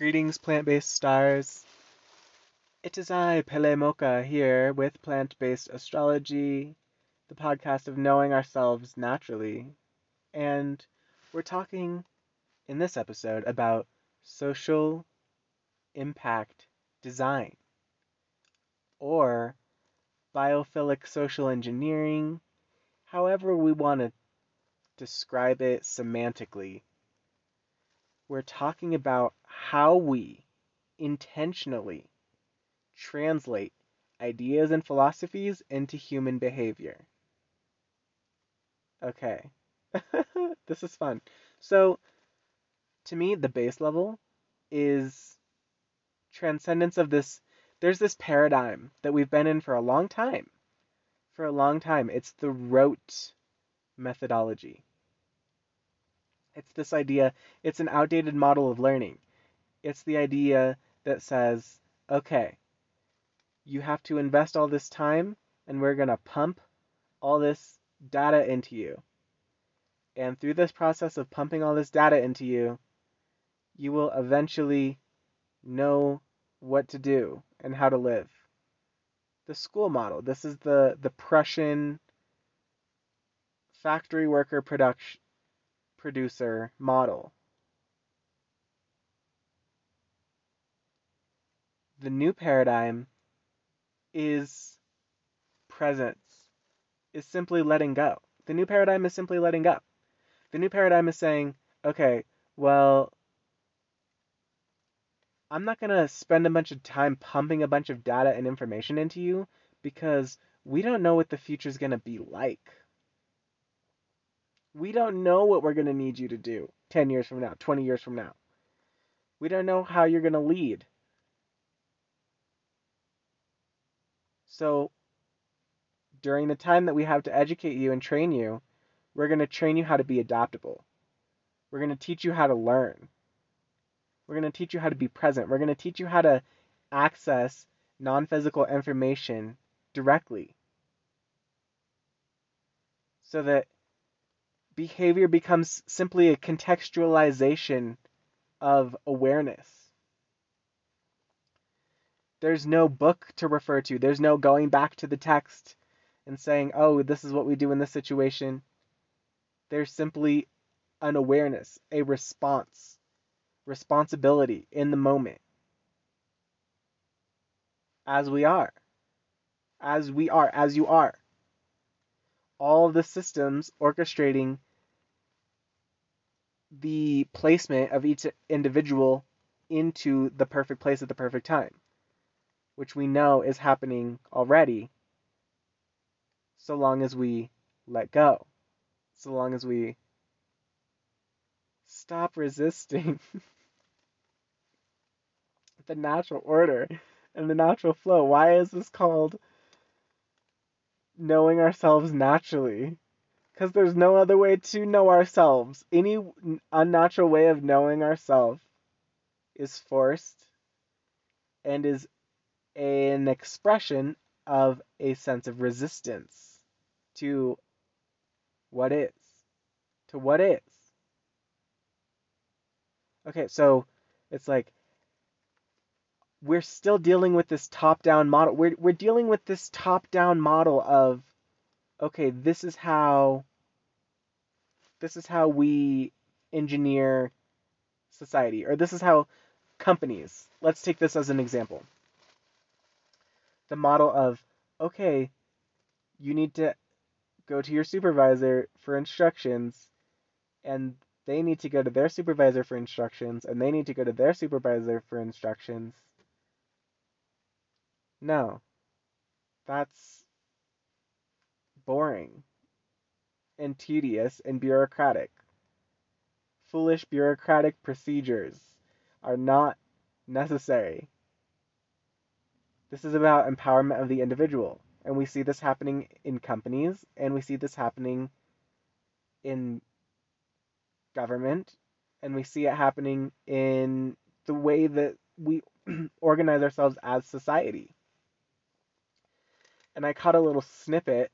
Greetings, plant based stars. It is I, Pele Mocha, here with Plant Based Astrology, the podcast of knowing ourselves naturally. And we're talking in this episode about social impact design or biophilic social engineering, however we want to describe it semantically. We're talking about how we intentionally translate ideas and philosophies into human behavior. Okay. this is fun. So, to me, the base level is transcendence of this. There's this paradigm that we've been in for a long time. For a long time. It's the rote methodology. It's this idea, it's an outdated model of learning. It's the idea that says, okay, you have to invest all this time and we're going to pump all this data into you. And through this process of pumping all this data into you, you will eventually know what to do and how to live. The school model. This is the, the Prussian factory worker production producer model. The new paradigm is presence, is simply letting go. The new paradigm is simply letting go. The new paradigm is saying, okay, well, I'm not going to spend a bunch of time pumping a bunch of data and information into you because we don't know what the future is going to be like. We don't know what we're going to need you to do 10 years from now, 20 years from now. We don't know how you're going to lead. So, during the time that we have to educate you and train you, we're going to train you how to be adaptable. We're going to teach you how to learn. We're going to teach you how to be present. We're going to teach you how to access non physical information directly so that behavior becomes simply a contextualization of awareness. There's no book to refer to, there's no going back to the text and saying, oh, this is what we do in this situation. There's simply an awareness, a response, responsibility in the moment. As we are. As we are, as you are all the systems orchestrating the placement of each individual into the perfect place at the perfect time, which we know is happening already, so long as we let go, so long as we stop resisting the natural order and the natural flow. Why is this called knowing ourselves naturally. Because there's no other way to know ourselves. Any unnatural way of knowing ourselves is forced and is an expression of a sense of resistance to what is. To what is. Okay, so it's like we're still dealing with this top down model. We're, we're dealing with this top down model of, okay, this is how, this is how we engineer society, or this is how companies, let's take this as an example. The model of, okay, you need to go to your supervisor for instructions, and they need to go to their supervisor for instructions, and they need to go to their supervisor for instructions no. That's boring and tedious and bureaucratic. Foolish bureaucratic procedures are not necessary. This is about empowerment of the individual. And we see this happening in companies, and we see this happening in government, and we see it happening in the way that we organize ourselves as society. And I caught a little snippet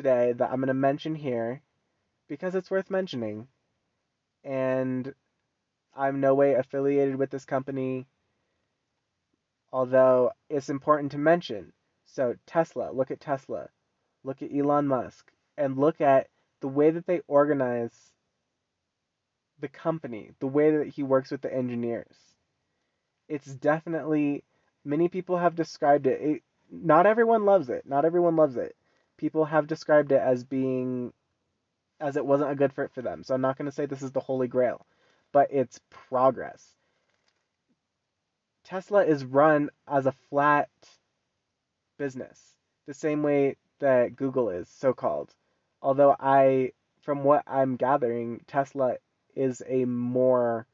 today that I'm going to mention here because it's worth mentioning. And I'm no way affiliated with this company. Although it's important to mention. So, Tesla, look at Tesla. Look at Elon Musk. And look at the way that they organize the company, the way that he works with the engineers. It's definitely, many people have described it, it not everyone loves it. Not everyone loves it. People have described it as being, as it wasn't a good fit for them. So I'm not going to say this is the holy grail, but it's progress. Tesla is run as a flat business, the same way that Google is, so called. Although I, from what I'm gathering, Tesla is a more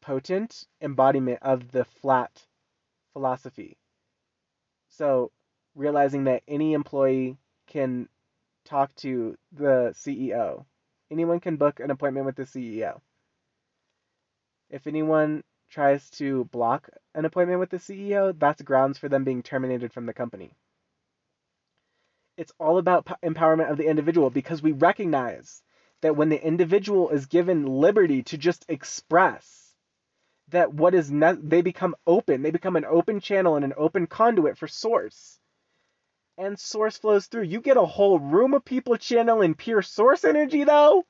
potent embodiment of the flat philosophy. So, realizing that any employee can talk to the CEO, anyone can book an appointment with the CEO. If anyone tries to block an appointment with the CEO, that's grounds for them being terminated from the company. It's all about empowerment of the individual because we recognize that when the individual is given liberty to just express that what is ne- they become open they become an open channel and an open conduit for source and source flows through. You get a whole room of people channeling pure source energy though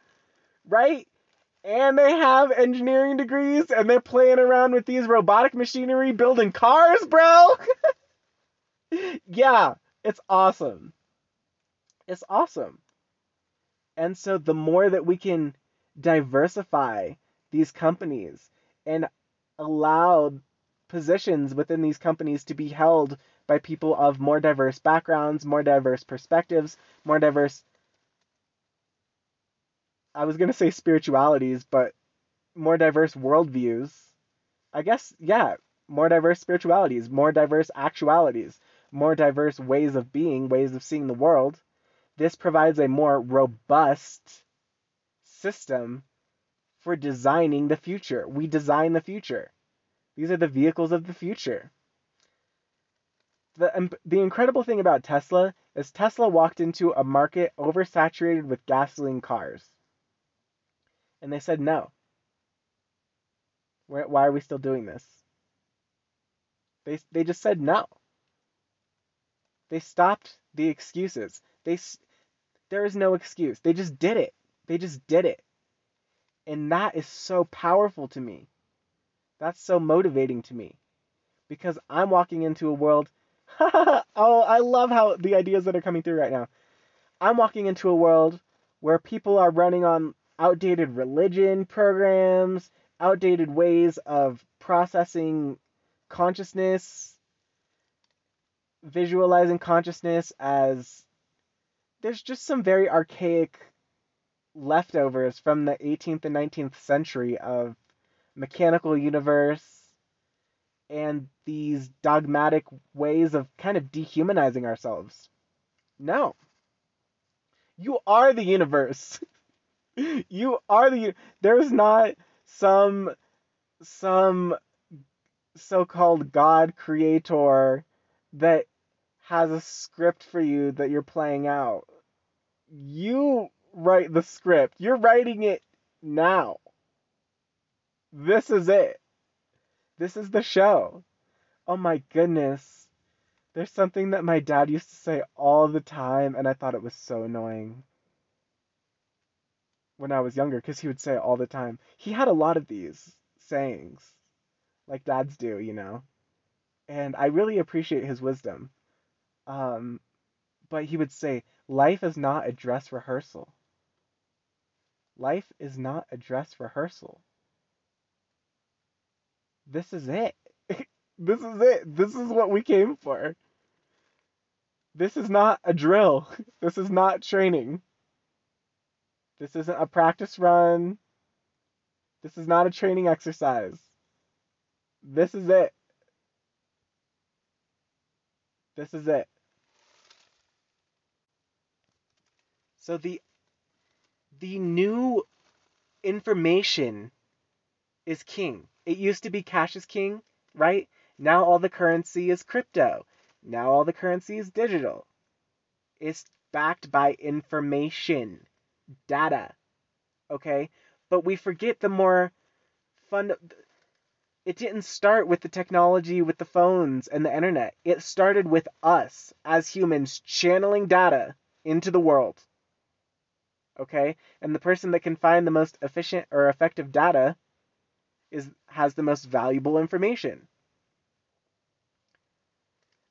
right? And they have engineering degrees and they're playing around with these robotic machinery building cars bro. Yeah it's awesome. It's awesome. And so the more that we can diversify these companies and allow positions within these companies to be held by people of more diverse backgrounds, more diverse perspectives, more diverse I was going to say spiritualities, but more diverse worldviews. I guess, yeah, more diverse spiritualities, more diverse actualities, more diverse ways of being, ways of seeing the world. This provides a more robust system for designing the future. We design the future. These are the vehicles of the future. The, the incredible thing about Tesla is Tesla walked into a market oversaturated with gasoline cars. And they said no. Why are we still doing this? They, they just said no. They stopped the excuses. They there is no excuse. They just did it. They just did it. And that is so powerful to me. That's so motivating to me. Because I'm walking into a world. oh, I love how the ideas that are coming through right now. I'm walking into a world where people are running on outdated religion programs, outdated ways of processing consciousness, visualizing consciousness as there's just some very archaic leftovers from the 18th and 19th century of mechanical universe and these dogmatic ways of kind of dehumanizing ourselves. No. You are the universe. you are the there's not some some so-called god creator that has a script for you that you're playing out. You write the script. You're writing it now. This is it. This is the show. Oh my goodness. There's something that my dad used to say all the time, and I thought it was so annoying when I was younger because he would say it all the time. He had a lot of these sayings, like dads do, you know. And I really appreciate his wisdom. Um, but he would say, Life is not a dress rehearsal. Life is not a dress rehearsal. This is it. this is it. This is what we came for. This is not a drill. This is not training. This isn't a practice run. This is not a training exercise. This is it. This is it. So the the new information is king. It used to be cash is king, right? Now all the currency is crypto. Now all the currency is digital. It's backed by information, data. Okay? But we forget the more fun. It didn't start with the technology, with the phones and the internet. It started with us as humans channeling data into the world. Okay? And the person that can find the most efficient or effective data is has the most valuable information.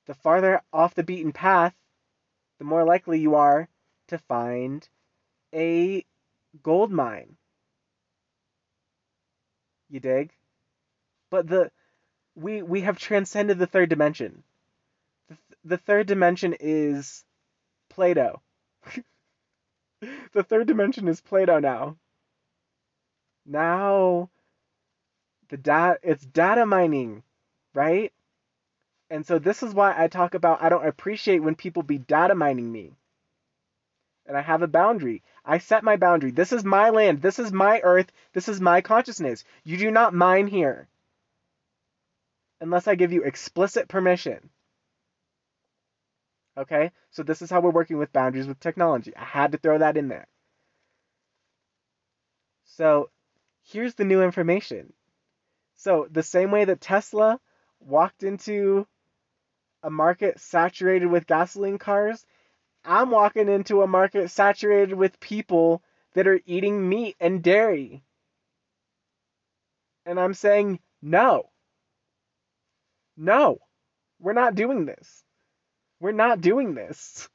The farther off the beaten path, the more likely you are to find a gold mine. You dig? But the we we have transcended the third dimension. The, the third dimension is Plato. the third dimension is Plato now. Now the data it's data mining, right? And so this is why I talk about I don't appreciate when people be data mining me. And I have a boundary. I set my boundary. This is my land. This is my earth. This is my consciousness. You do not mine here. Unless I give you explicit permission. Okay? So this is how we're working with boundaries with technology. I had to throw that in there. So here's the new information. So the same way that Tesla walked into a market saturated with gasoline cars, I'm walking into a market saturated with people that are eating meat and dairy. And I'm saying, no. No. We're not doing this. We're not doing this.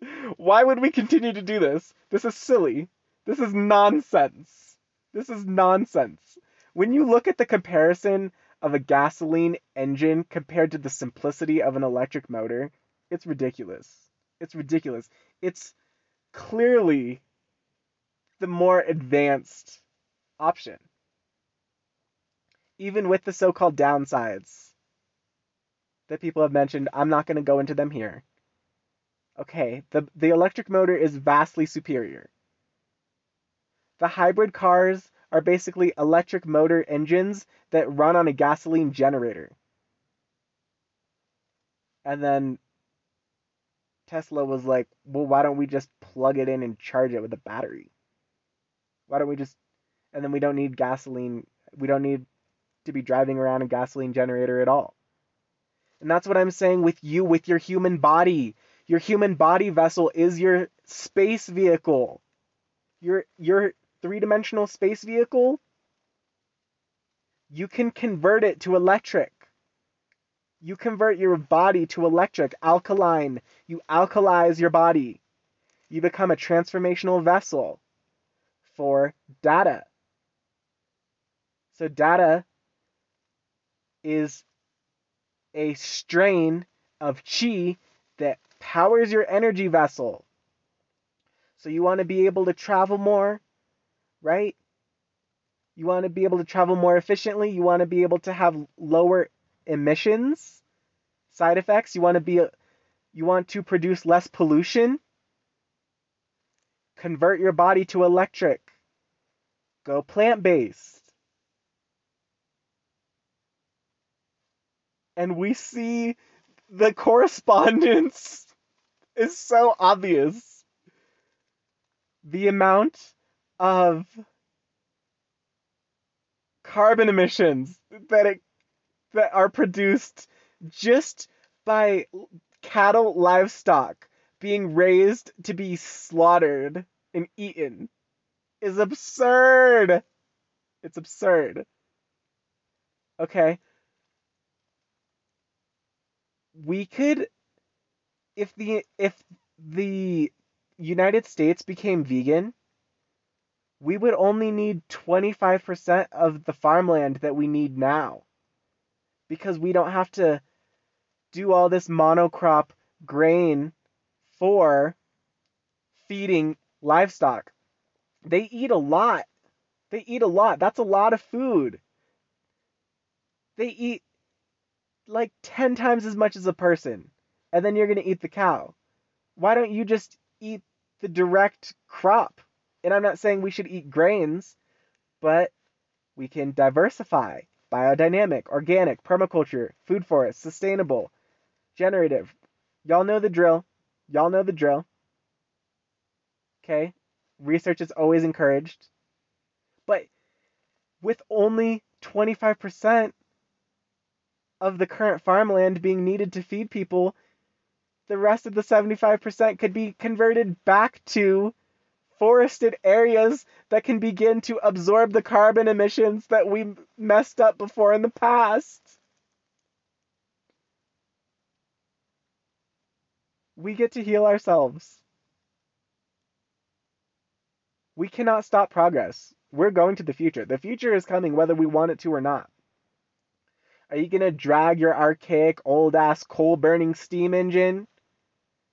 Why would we continue to do this? This is silly. This is nonsense. This is nonsense. When you look at the comparison of a gasoline engine compared to the simplicity of an electric motor, it's ridiculous. It's ridiculous. It's clearly the more advanced option. Even with the so called downsides that people have mentioned, I'm not going to go into them here. Okay, the, the electric motor is vastly superior. The hybrid cars are basically electric motor engines that run on a gasoline generator. And then Tesla was like, well, why don't we just plug it in and charge it with a battery? Why don't we just, and then we don't need gasoline, we don't need to be driving around a gasoline generator at all. And that's what I'm saying with you, with your human body. Your human body vessel is your space vehicle. Your, your three dimensional space vehicle, you can convert it to electric. You convert your body to electric, alkaline. You alkalize your body. You become a transformational vessel for data. So, data is a strain of chi that powers your energy vessel. So, you want to be able to travel more, right? You want to be able to travel more efficiently. You want to be able to have lower emissions, side effects. You want to be you want to produce less pollution. Convert your body to electric. Go plant-based. And we see the correspondence is so obvious. The amount of carbon emissions that it that are produced just by cattle livestock being raised to be slaughtered and eaten is absurd. It's absurd. Okay. We could if the if the United States became vegan, we would only need 25% of the farmland that we need now. Because we don't have to do all this monocrop grain for feeding livestock. They eat a lot. They eat a lot. That's a lot of food. They eat like 10 times as much as a person. And then you're going to eat the cow. Why don't you just eat the direct crop? And I'm not saying we should eat grains, but we can diversify biodynamic, organic, permaculture, food forest, sustainable, generative. Y'all know the drill. Y'all know the drill. Okay? Research is always encouraged. But with only 25% of the current farmland being needed to feed people, the rest of the 75% could be converted back to forested areas that can begin to absorb the carbon emissions that we messed up before in the past. We get to heal ourselves. We cannot stop progress. We're going to the future. The future is coming whether we want it to or not. Are you going to drag your archaic, old ass coal burning steam engine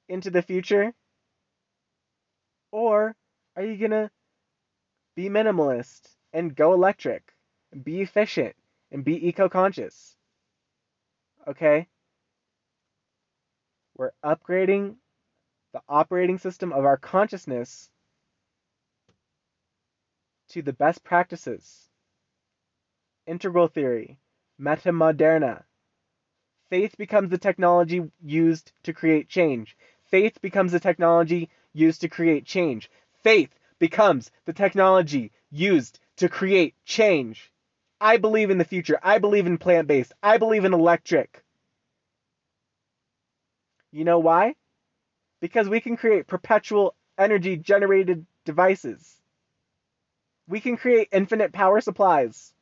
into the future? Or are you going to be minimalist and go electric, be efficient, and be eco conscious? Okay? We're upgrading the operating system of our consciousness to the best practices. Integral theory, meta moderna. Faith becomes the technology used to create change. Faith becomes the technology used to create change. Faith becomes the technology used to create change. I believe in the future. I believe in plant based. I believe in electric. You know why? Because we can create perpetual energy generated devices. We can create infinite power supplies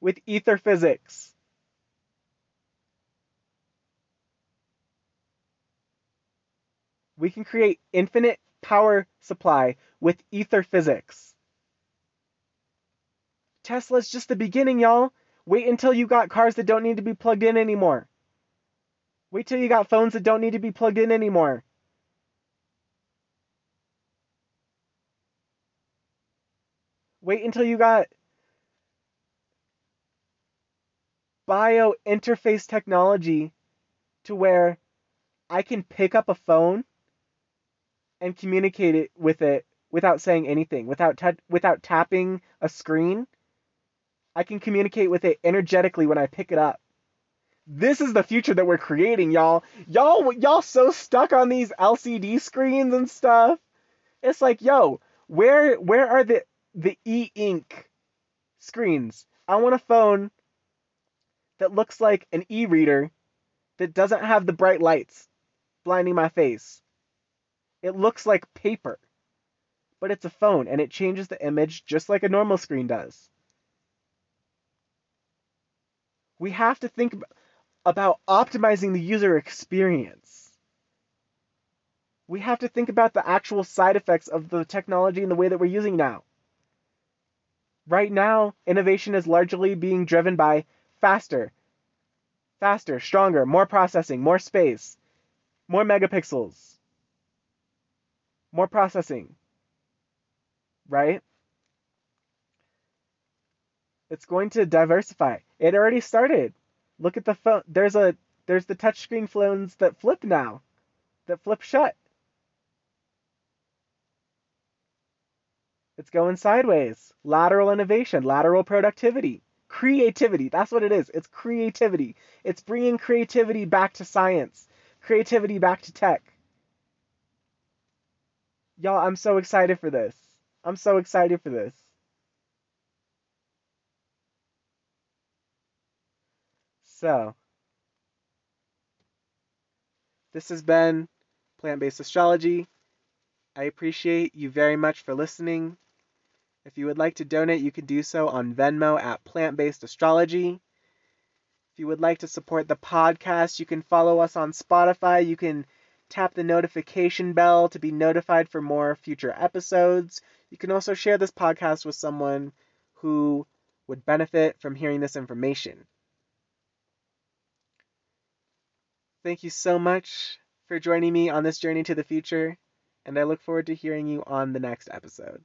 with ether physics. We can create infinite power supply with ether physics. Tesla's just the beginning, y'all. Wait until you got cars that don't need to be plugged in anymore. Wait till you got phones that don't need to be plugged in anymore. Wait until you got bio interface technology to where I can pick up a phone and communicate it with it without saying anything, without ta- without tapping a screen. I can communicate with it energetically when I pick it up. This is the future that we're creating, y'all. Y'all y'all so stuck on these LCD screens and stuff. It's like, yo, where where are the the e-ink screens? I want a phone that looks like an e-reader that doesn't have the bright lights blinding my face. It looks like paper, but it's a phone and it changes the image just like a normal screen does. We have to think about optimizing the user experience. We have to think about the actual side effects of the technology and the way that we're using now. Right now, innovation is largely being driven by faster, faster, stronger, more processing, more space, more megapixels, more processing, right? It's going to diversify. It already started. Look at the phone. There's a there's the touchscreen phones that flip now, that flip shut. It's going sideways. Lateral innovation, lateral productivity, creativity. That's what it is. It's creativity. It's bringing creativity back to science, creativity back to tech. Y'all, I'm so excited for this. I'm so excited for this. So, this has been Plant Based Astrology. I appreciate you very much for listening. If you would like to donate, you can do so on Venmo at Plant Based Astrology. If you would like to support the podcast, you can follow us on Spotify. You can tap the notification bell to be notified for more future episodes. You can also share this podcast with someone who would benefit from hearing this information. Thank you so much for joining me on this journey to the future, and I look forward to hearing you on the next episode.